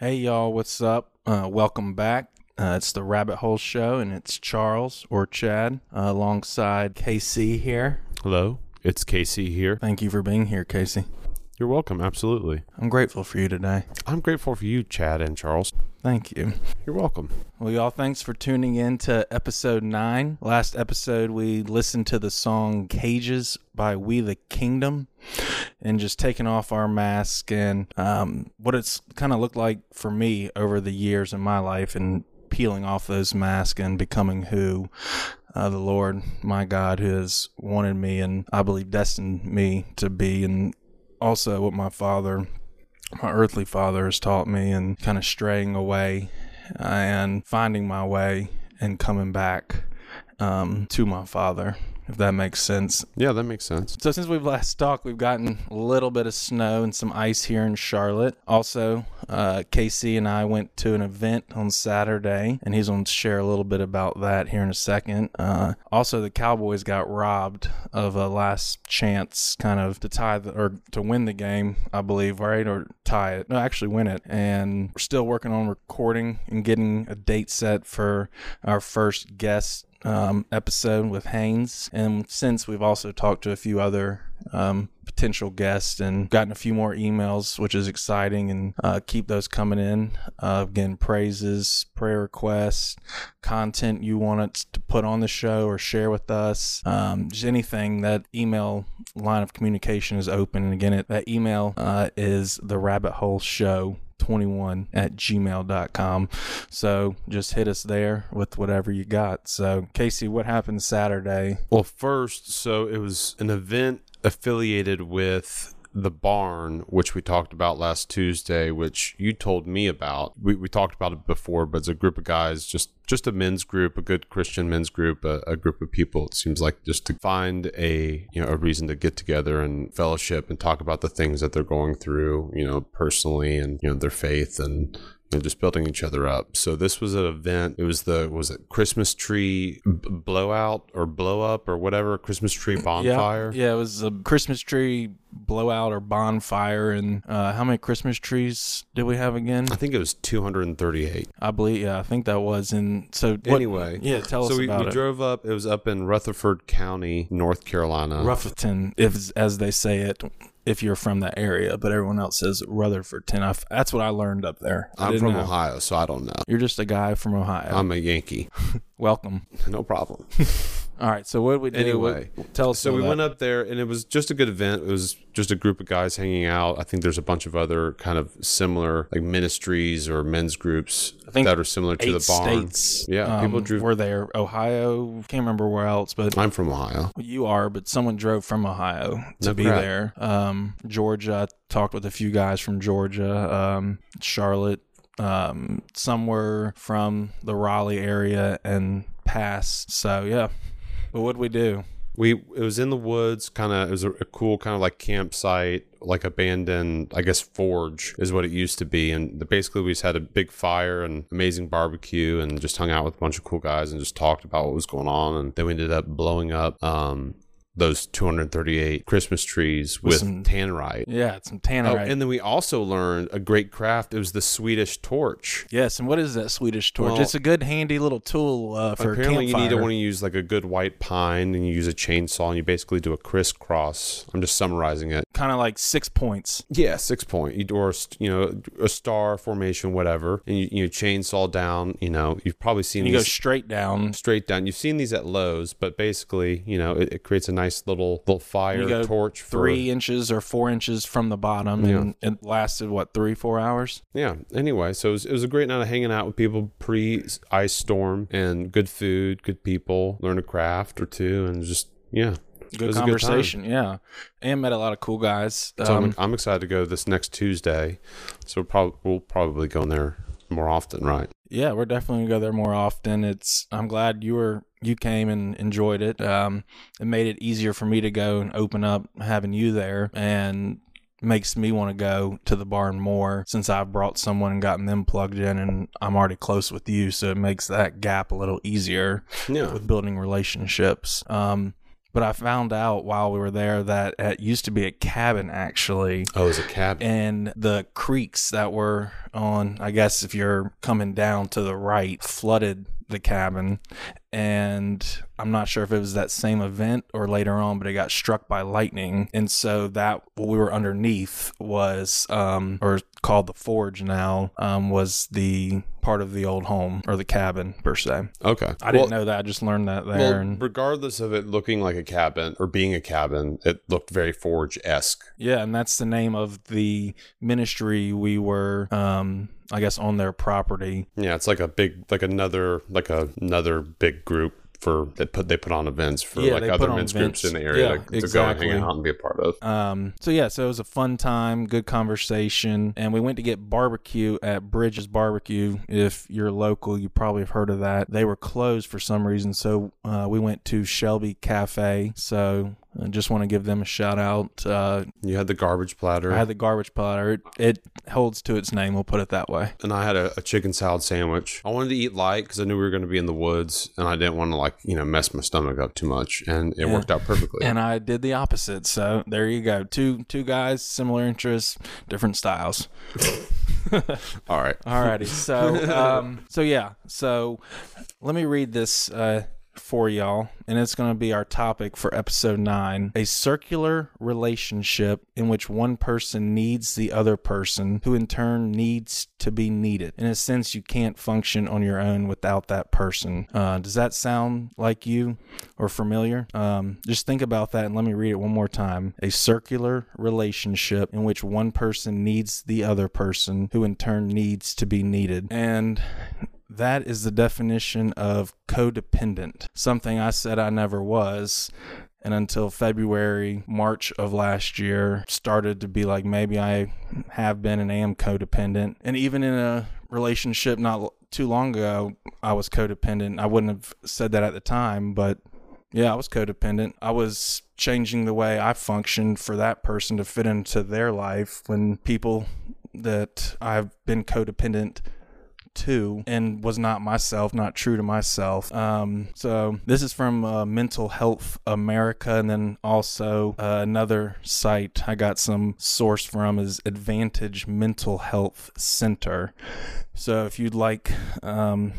Hey y'all, what's up? Uh, welcome back. Uh, it's the Rabbit Hole Show, and it's Charles or Chad uh, alongside Casey here. Hello, it's Casey here. Thank you for being here, Casey. You're welcome, absolutely. I'm grateful for you today. I'm grateful for you, Chad and Charles. Thank you. You're welcome. Well, y'all, thanks for tuning in to episode nine. Last episode, we listened to the song Cages by We the Kingdom and just taking off our mask and um, what it's kind of looked like for me over the years in my life and peeling off those masks and becoming who uh, the Lord, my God, who has wanted me and I believe destined me to be, and also what my father, my earthly father, has taught me, and kind of straying away uh, and finding my way and coming back um, to my father if that makes sense. Yeah, that makes sense. So since we've last talked, we've gotten a little bit of snow and some ice here in Charlotte. Also, uh, Casey and I went to an event on Saturday, and he's going to share a little bit about that here in a second. Uh, also, the Cowboys got robbed of a last chance, kind of to tie the, or to win the game, I believe, right, or tie it. No, actually win it. And we're still working on recording and getting a date set for our first guest um, episode with Haynes. And since we've also talked to a few other um, potential guests and gotten a few more emails, which is exciting, and uh, keep those coming in. Uh, again, praises, prayer requests, content you want us to put on the show or share with us, um, just anything. That email line of communication is open. And again, it, that email uh, is the rabbit hole show 21 at gmail.com. So just hit us there with whatever you got. So, Casey, what happened Saturday? Well, first, so it was an event affiliated with the barn, which we talked about last Tuesday, which you told me about. We, we talked about it before, but it's a group of guys, just just a men's group, a good Christian men's group, a, a, group of people. It seems like just to find a you know a reason to get together and fellowship and talk about the things that they're going through, you know, personally and you know their faith and and just building each other up. So this was an event. It was the was it Christmas tree b- blowout or blow up or whatever Christmas tree bonfire. Yeah, yeah, it was a Christmas tree blowout or bonfire. And uh, how many Christmas trees did we have again? I think it was 238. I believe. Yeah, I think that was. And so what, anyway, yeah, tell us so we, we drove up. It was up in Rutherford County, North Carolina. Ruffleton, if as they say it, if you're from that area, but everyone else says Rutherfordton. I f- that's what I learned up there. I I'm didn't from know. Ohio, so I don't know. You're just a guy from Ohio. I'm a Yankee. Welcome. No problem. All right. So what did we do? Anyway, What- tell us. So we that. went up there, and it was just a good event. It was just a group of guys hanging out. I think there's a bunch of other kind of similar like ministries or men's groups think that are similar to the barn. states. Yeah, people um, drew- Were there Ohio? Can't remember where else, but I'm from Ohio. you are. But someone drove from Ohio to No be crap. there. Um, Georgia. Talked with a few guys from Georgia. Um, Charlotte. Um, some were from the Raleigh area and past. So yeah. But what would we do? We it was in the woods, kind of. It was a, a cool kind of like campsite, like abandoned, I guess forge is what it used to be. And the, basically, we just had a big fire and amazing barbecue, and just hung out with a bunch of cool guys and just talked about what was going on. And then we ended up blowing up um, those 238 Christmas trees With with, some- tannerite. Yeah, some Oh, and then we also learned a great craft. It was the Swedish torch. yes, and what is that Swedish torch? Well, it's a good handy little tool uh, for Apparently, you need to want to use like a good white pine, and you use a chainsaw, and you basically do a crisscross. I'm just summarizing it. kind of like six points. Yeah, six point. You or you know a star formation, whatever, and you you chainsaw down. You know you've probably seen And you go straight down. straight down. You've seen these at Lowe's, but basically, you know, it, it creates a nice little little fire torch for three inches or four inches from the bottom, and it lasted what three, four hours. Yeah. Anyway, so it was, it was a great night of hanging out with people pre ice storm and good food, good people, learn a craft or two, and just yeah. Good a good conversation, yeah, and met a lot of cool guys. So Um, I'm, I'm excited to go this next Tuesday. So we'll probably we'll probably go in there more often, right? yeah, we're definitely gonna go there more often. It's I'm glad you were you came and enjoyed it. Um, it made it easier for me to go and open up having you there, and makes me want to go to the barn more since I've brought someone and gotten them plugged in, and I'm already close with you, so it makes that gap a little easier. Yeah. with building relationships. Um, But I found out while we were there that it used to be a cabin actually. Oh, it's a cabin. And the creeks that were on, I guess if you're coming down to the right, flooded the cabin and I'm not sure if it was that same event or later on, but it got struck by lightning, and so that what we were underneath was, um, or called the forge now, um, was the part of the old home or the cabin per se. Okay, I didn't know that. I just learned that there. Well, and, regardless of it looking like a cabin or being a cabin, it looked very forge esque. yeah, and that's the name of the ministry we were, um, I guess, on their property. Yeah, it's like a big, like another, like a, another big group for they put they put on events for Yeah, like other men's events. groups in the area Yeah, to, to go and hang out and be a part of. Um, so yeah, so it was a fun time, good conversation, and we went to get barbecue at Bridges Barbecue. If you're local, you probably have heard of that. They were closed for some reason, so uh, we went to Shelby Cafe. So I just want to give them a shout out. Uh, You had the garbage platter, I had the garbage platter. It, it holds to its name. We'll put it that way. and I had a, a chicken salad sandwich. I wanted to eat light because I knew we were going to be in the woods, and I didn't want to like you know mess my stomach up too much, and it worked out perfectly. And I did the opposite. So there you go. Two two guys, similar interests, different styles. All right, Alrighty. So, um, so yeah. So, let me read this uh, for y'all, and it's going to be our topic for episode nine: a circular relationship in which one person needs the other person, who in turn needs to be needed. In a sense, you can't function on your own without that person. Uh, does that sound like you or familiar? Um, just think about that, and let me read it one more time: a circular relationship in which one person needs the other person, who in turn needs to be needed. And that is the definition of codependent, something I said I never was. And until February, March of last year, started to be like maybe I have been and am codependent. And even in a relationship not too long ago, I was codependent. I wouldn't have said that at the time, but yeah, I was codependent. I was changing the way I functioned for that person to fit into their life when people that I've been codependent to and was not myself, not true to myself. Um, so this is from uh, Mental Health America, and then also uh, another site I got some source from is Advantage Mental Health Center. So if you'd like. Um,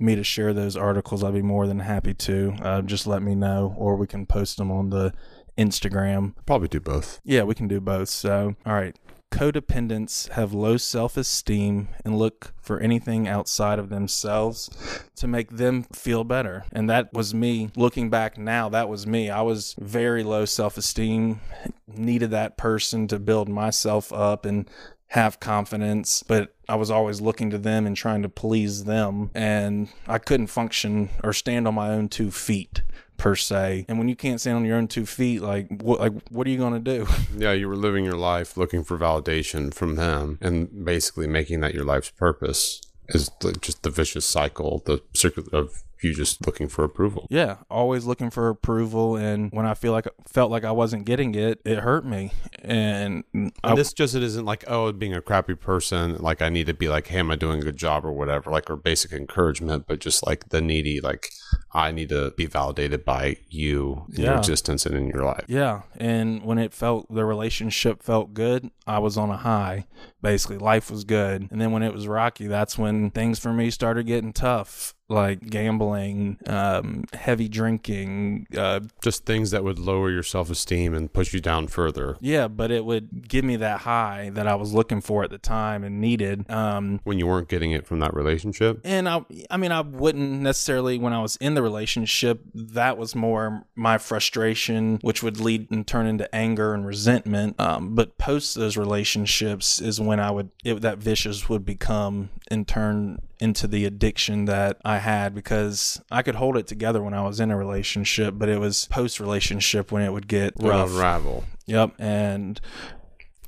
me to share those articles, I'd be more than happy to. Uh, just let me know, or we can post them on the Instagram. probably do both. Yeah, we can do both. So, all right. Codependents have low self esteem and look for anything outside of themselves to make them feel better. And that was me. Looking back now, that was me. I was very low self esteem, needed that person to build myself up and have confidence, but I was always looking to them and trying to please them. And I couldn't function or stand on my own two feet per se. And when you can't stand on your own two feet, like what like what are you gonna do? Yeah, you were living your life looking for validation from them, and basically making that your life's purpose is the, just the vicious cycle, the circle of you just looking for approval. Yeah, always looking for approval, and when I feel like felt like I wasn't getting it, it hurt me. And I, this just it isn't like oh being a crappy person like I need to be like hey am I doing a good job or whatever like or basic encouragement but just like the needy like I need to be validated by you in your existence and in your life. yeah, and when it felt the relationship felt good, I was on a high. Basically, life was good, and then when it was rocky, that's when things for me started getting tough, like gambling, um, heavy drinking, uh, Just things that would lower your self esteem and push you down further. Yeah, but it would give me that high that I was looking for at the time and needed. Um, When you weren't getting it from that relationship, and I, I mean, I wouldn't necessarily when I was in the relationship. That was more my frustration, which would lead and turn into anger and resentment. Um, but post those relationships is when I would it, that vicious would become and turn into the addiction that I had because I could hold it together when I was in a relationship, but it was post relationship when it would get rough. unravel. Yep. And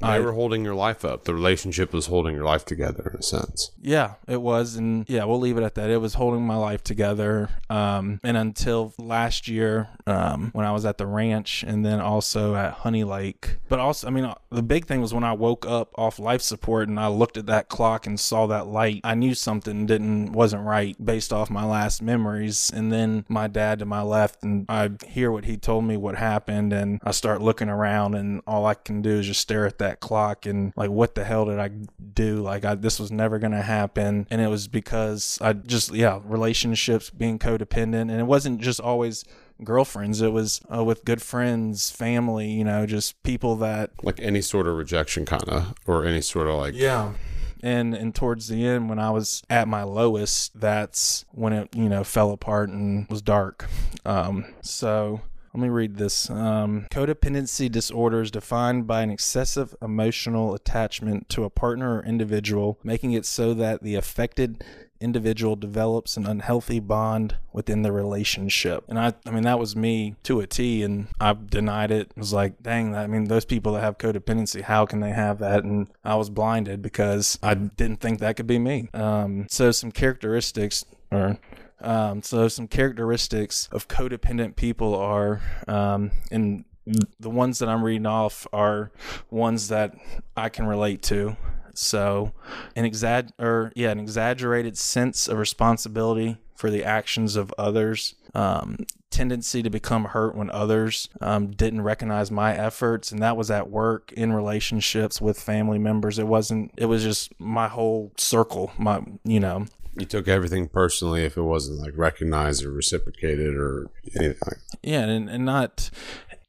They I- were holding your life up. The relationship was holding your life together in a sense. Yeah, it was, and yeah, we'll leave it at that. It was holding my life together, um, and until last year, um, when I was at the ranch, and then also at Honey Lake. But also, I mean, the big thing was when I woke up off life support and I looked at that clock and saw that light. I knew something didn't wasn't right based off my last memories. And then my dad to my left, and I hear what he told me what happened, and I start looking around, and all I can do is just stare at that clock and like, what the hell did I do? Like, I, this was never gonna happen, and it was because I just yeah, relationships being codependent, and it wasn't just always girlfriends it was uh, with good friends family you know just people that Like any sort of rejection, kind of, or any sort of like. yeah. And and towards the end when I was at my lowest, that's when it, you know, fell apart and was dark. Um so let me read this. Um, codependency disorder is defined by an excessive emotional attachment to a partner or individual, making it so that the affected individual develops an unhealthy bond within the relationship. And I, I mean, that was me to a T, and I denied it. It was like, dang, I mean, those people that have codependency, how can they have that? And I was blinded because I didn't think that could be me. Um, so some characteristics or um, so some characteristics of codependent people are, um, and the ones that I'm reading off are ones that I can relate to. So, an exag or yeah, an exaggerated sense of responsibility for the actions of others. Um, tendency to become hurt when others um, didn't recognize my efforts and that was at work in relationships with family members it wasn't it was just my whole circle my you know You took everything personally if it wasn't like recognized or reciprocated or anything. Yeah, and, and not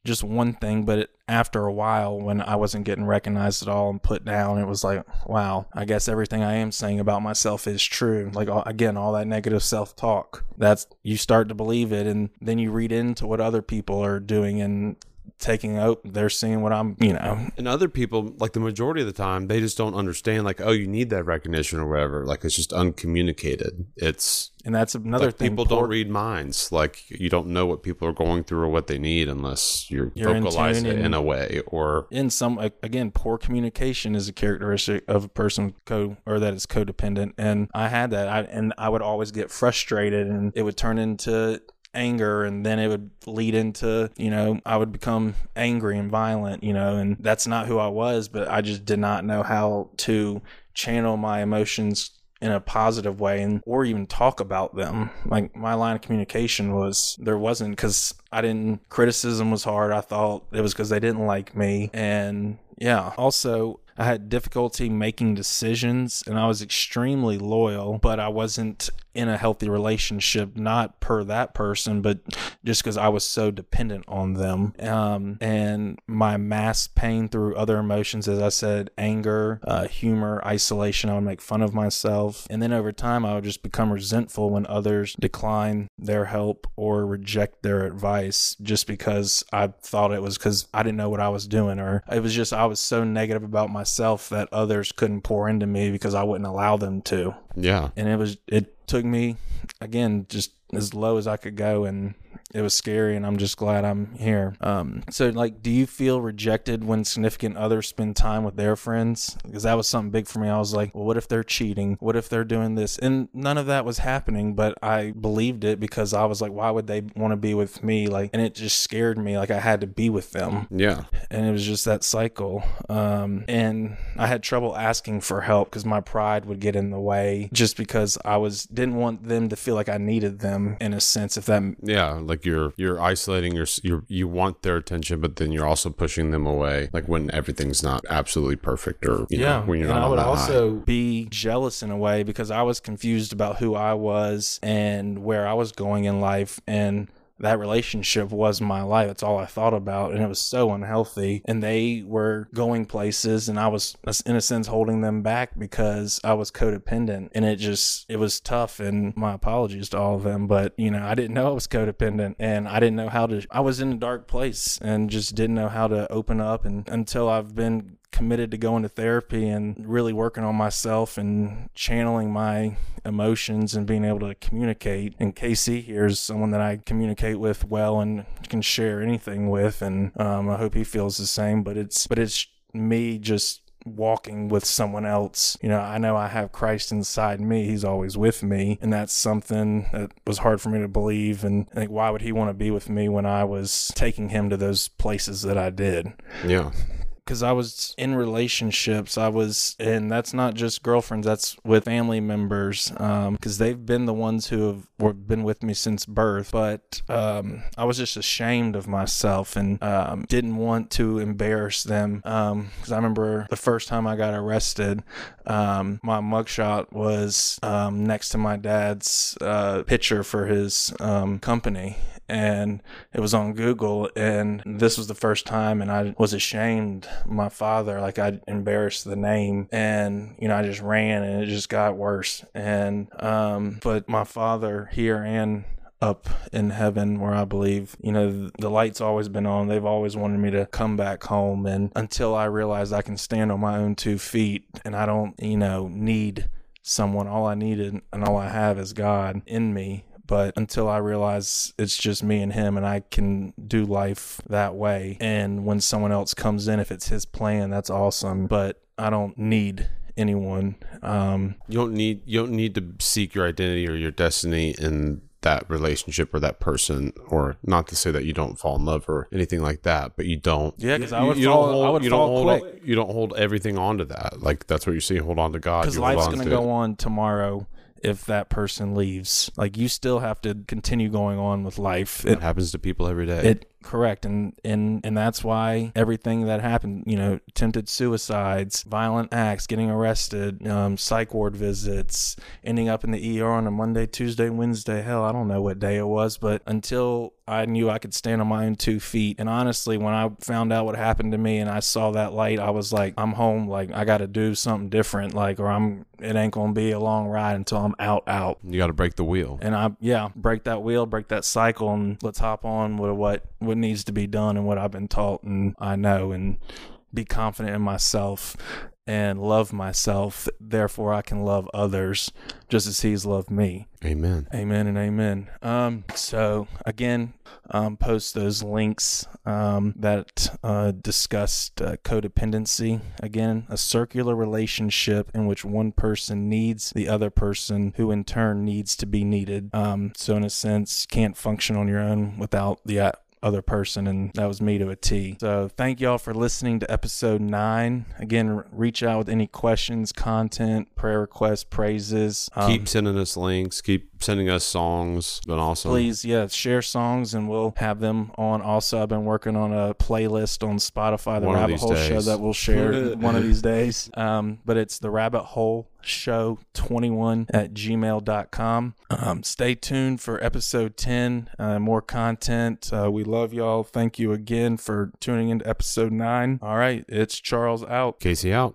just one thing, but it, after a while, when I wasn't getting recognized at all and put down, it was like, wow, I guess everything I am saying about myself is true. Like, again, all that negative self talk. That's, you start to believe it, and then you read into what other people are doing and taking out, they're seeing what I'm, you know, And other people, like the majority of the time, they just don't understand, like, oh, you need that recognition or whatever. Like, it's just uncommunicated. It's and that's another like thing. people don't read minds. Like, you don't know what people are going through or what they need unless you're, You're in it in a way. Or in some again poor communication is a characteristic of a person co or that is codependent and i had that I, and i would always get frustrated and it would turn into anger and then it would lead into you know i would become angry and violent you know and that's not who i was but i just did not know how to channel my emotions in a positive way and or even talk about them. Like my line of communication was there wasn't because i didn't criticism was hard. I thought it was because they didn't like me. And yeah. Also i had difficulty making decisions and i was extremely loyal but i wasn't in a healthy relationship not per that person but just because i was so dependent on them. Um, and my mass pain through other emotions as i said anger uh, humor isolation i would make fun of myself. And then over time i would just become resentful when others decline their help or reject their advice just because i thought it was because i didn't know what i was doing or it was just i was so negative about myself that others couldn't pour into me because i wouldn't allow them to yeah, and it was it took me again just as low as I could go and it was scary and I'm just glad I'm here. Um so like do you feel rejected when significant others spend time with their friends? Because that was something big for me. I was like, well what if they're cheating? What if they're doing this? And none of that was happening, but I believed it because I was like, why would they want to be with me? Like and it just scared me like I had to be with them yeah. and it was just that cycle. Um, and I had trouble asking for help because my pride would get in the way, just because I was didn't want them to feel like I needed them in a sense. If that Yeah, like you're you're isolating your you you want their attention, but then you're also pushing them away. Like when everything's not absolutely perfect, or you know, when you're and not I would also be jealous in a way because I was confused about who I was and where I was going in life and that relationship was my life. It's all I thought about, and it was so unhealthy. And they were going places, and I was, in a sense, holding them back because I was codependent. And it just, it was tough. And my apologies to all of them, but you know, I didn't know I was codependent, and I didn't know how to. I was in a dark place and just didn't know how to open up. And until I've been committed to going to therapy and really working on myself and channeling my emotions and being able to communicate. And Casey here is someone that I communicate with well and can share anything with, and um, I hope he feels the same. But it's but it's me just walking with someone else. You know, I know I have Christ inside me. He's always with me. And that's something that was hard for me to believe. And I think, why would he want to be with me when I was taking him to those places that I did? Yeah. Because I was in relationships. I was, and that's not just girlfriends. That's with family members, because they've been the ones who have were, been with me since birth. But um, I was just ashamed of myself and um, didn't want to embarrass them. Because I remember the first time I got arrested, um, my mugshot was um, next to my dad's uh, picture for his um, company and it was on Google and this was the first time and I was ashamed my father like I embarrassed the name and you know I just ran and it just got worse and um but my father here and up in heaven where I believe, you know, the light's always been on. They've always wanted me to come back home. And until I realized I can stand on my own two feet and I don't, you know, need someone, all I needed and all I have is God in me. But until I realize it's just me and him and I can do life that way. And when someone else comes in, if it's his plan, that's awesome. But I don't need anyone. Um, You don't need you don't need to seek your identity or your destiny in that relationship or that person or not to say that you don't fall in love or anything like that but you don't Yeah, 'cause I would you fall- don't hold, I would you fall don't hold quick. you don't hold everything onto that like that's what you see. hold on to god because life's going to to go it. on tomorrow if that person leaves. Like you still have to continue going on with life. it It, happens to people every day it correct. And and and that's why everything that happened you know attempted suicides violent acts getting arrested um, psych ward visits ending up in the er on a monday tuesday wednesday hell i don't know what day it was but until i knew i could stand on my own two feet. And honestly when i found out what happened to me and i saw that light i was like i'm home. Like i gotta do something different. Like or i'm it ain't gonna be a long ride until i'm out out. You got to break the wheel. And I yeah break that wheel, break that cycle, and let's hop on with what what needs to be done and what I've been taught and I know, and be confident in myself and love myself. Therefore, I can love others just as He's loved me. amen Amen and amen. Um, so again, um, post those links um, that uh, discussed uh, codependency. Again, a circular relationship in which one person needs the other person, who in turn needs to be needed. Um, so in a sense, can't function on your own without the uh, other person, and that was me to a T. So thank y'all for listening to episode nine. Again, reach out with any questions, content, prayer requests, praises. Um, keep sending us links keep sending us songs but also please yeah share songs and we'll have them on also i've been working on a playlist on spotify the One rabbit these hole show that we'll share one of these days um, but it's the rabbit hole show 21 at gmail.com um, stay tuned for episode 10 uh, more content. Uh, we love y'all. Thank you again for tuning into episode 9 all right it's charles out. Casey out